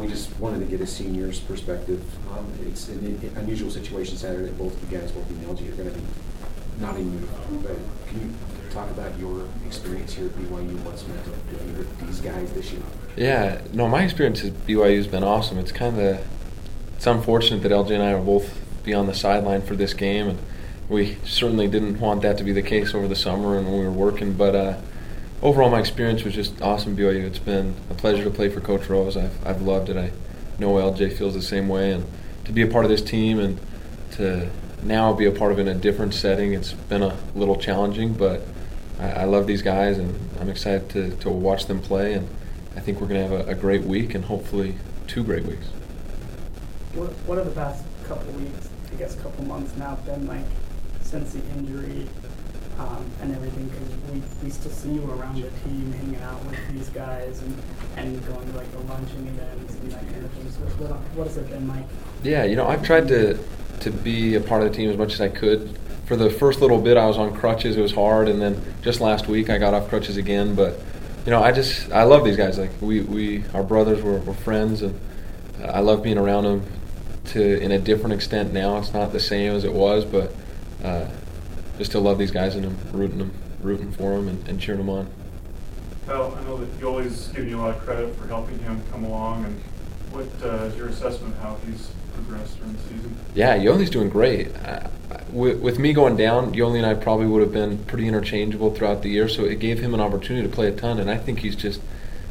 We just wanted to get a senior's perspective. Um, it's an unusual situation Saturday both you guys, both in LJ, are going to be not in uniform. But can you talk about your experience here at BYU? What's meant to be with these guys this year? Yeah, no, my experience at BYU has been awesome. It's kind of it's unfortunate that LJ and I will both be on the sideline for this game, and we certainly didn't want that to be the case over the summer and when we were working. But uh, overall, my experience was just awesome. BYU. It's been a pleasure to play for Coach Rose. I've I've loved it. I know LJ feels the same way, and to be a part of this team and to now be a part of it in a different setting, it's been a little challenging, but I, I love these guys, and I'm excited to, to watch them play. And I think we're going to have a, a great week and hopefully two great weeks. What, what are the past couple weeks, I guess couple months now, been like since the injury um, and everything? Because we, we still see you around the team hanging out with these guys and, and going to like the luncheon events and that kind of thing. So what, what has it been like? Yeah, you know, I've tried to to be a part of the team as much as I could. For the first little bit, I was on crutches. It was hard, and then just last week, I got off crutches again. But you know, I just I love these guys. Like we we our brothers, we're, we're friends, and I love being around them to in a different extent now. It's not the same as it was, but uh, just to love these guys and I'm rooting them, rooting for them and, and cheering them on. Kyle, I know that Yoeli's given you a lot of credit for helping him come along, and what uh, is your assessment of how he's progressed during the season? Yeah, Yoeli's doing great. Uh, with, with, me going down, Yoeli and I probably would have been pretty interchangeable throughout the year, so it gave him an opportunity to play a ton, and I think he's just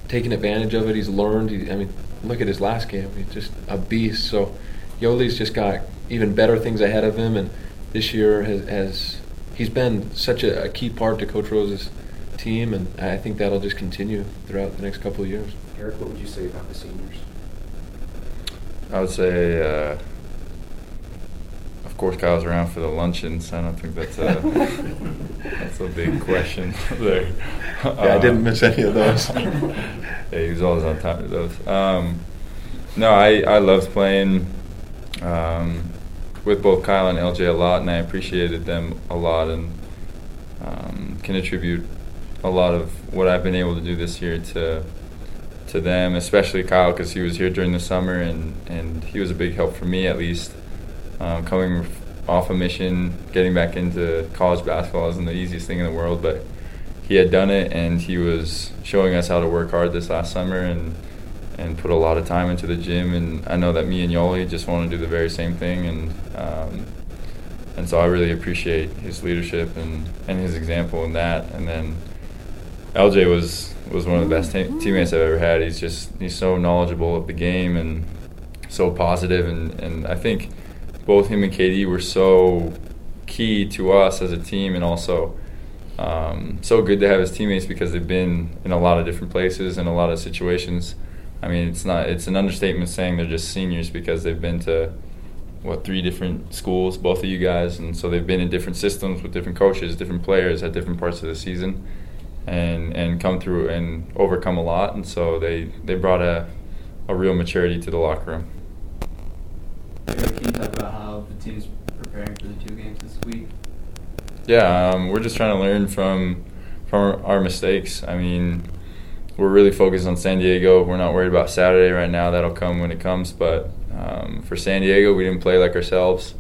taken advantage of it. He's learned. He, I mean, look at his last game; he's just a beast. So Yoeli's just got even better things ahead of him, and this year has, has he's been such a, a, key part to Coach Rose's team, and I think that'll just continue throughout the next couple of years. Eric, what would you say about the seniors? I would say, uh, of course, Kyle's around for the luncheons. I don't think that's a that's a big question there. Yeah, I didn't miss any of those. yeah, he was always on top of those. Um, no, I I loved playing um, with both Kyle and LJ a lot, and I appreciated them a lot, and um, can attribute a lot of what I've been able to do this year to to them, especially Kyle, because he was here during the summer, and and he was a big help for me at least. Um, coming off a mission, getting back into college basketball isn't the easiest thing in the world, but he had done it, and he was showing us how to work hard this last summer, and and put a lot of time into the gym. And I know that me and Yoeli just want to do the very same thing. And um, and so I really appreciate his leadership and, and his example in that. And then LJ was was one of the best teammates I've ever had. He's just he's so knowledgeable of the game and so positive. And, and I think both him and KD were so key to us as a team and also. Um, so good to have his teammates because they've been in a lot of different places and a lot of situations I mean, it's not it's an understatement saying they're just seniors because they've been to what three different schools, both of you guys, and so they've been in different systems with different coaches, different players at different parts of the season, and and come through and overcome a lot, and so they they brought a a real maturity to the locker room. Can you talk about how the team's preparing for the two games this week? Yeah, um, we're just trying to learn from from our mistakes. I mean, we're really focused on San Diego. We're not worried about Saturday right now. That'll come when it comes. But um, for San Diego, we didn't play like ourselves,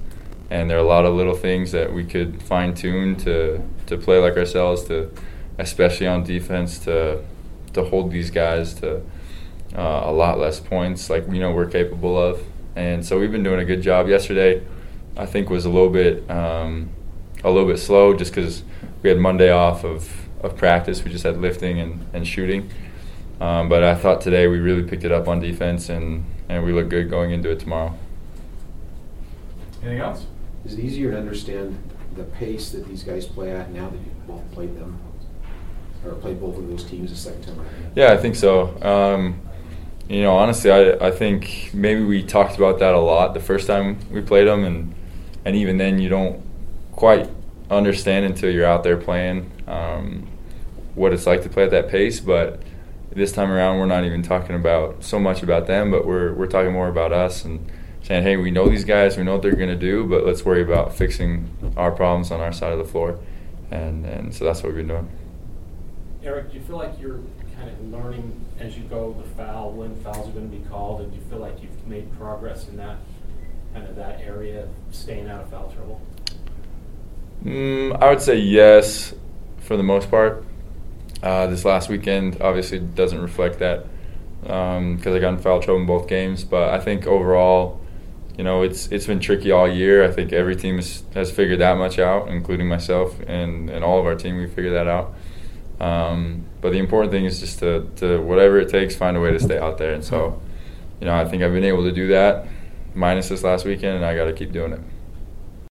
and there are a lot of little things that we could fine tune to to play like ourselves. To especially on defense to to hold these guys to uh, a lot less points, like we know we're capable of. And so we've been doing a good job. Yesterday, I think was a little bit um, a little bit slow just because we had Monday off of of practice. We just had lifting and, and shooting. Um, but I thought today we really picked it up on defense and, and we look good going into it tomorrow. Anything else? Is it easier to understand the pace that these guys play at now that you've both played them? Or played both of those teams a second time around? Yeah, I think so. Um, you know, honestly, I, I think maybe we talked about that a lot the first time we played them, and and even then you don't quite understand until you're out there playing um, what it's like to play at that pace. But this time around, we're not even talking about so much about them, but we're we're talking more about us and saying, hey, we know these guys, we know what they're going to do, but let's worry about fixing our problems on our side of the floor, and and so that's what we've been doing. Eric, do you feel like you're kind of learning as you go the foul, when fouls are going to be called, and do you feel like you've made progress in that, kind of that area, staying out of foul trouble? Mm, I would say yes, for the most part. Uh, this last weekend obviously doesn't reflect that because I got in foul trouble in both games. But I think overall, you know, it's it's been tricky all year. I think every team has, has figured that much out, including myself and, and all of our team. We figured that out. Um, but the important thing is just to, to whatever it takes, find a way to stay out there. And so, you know, I think I've been able to do that, minus this last weekend, and I got to keep doing it.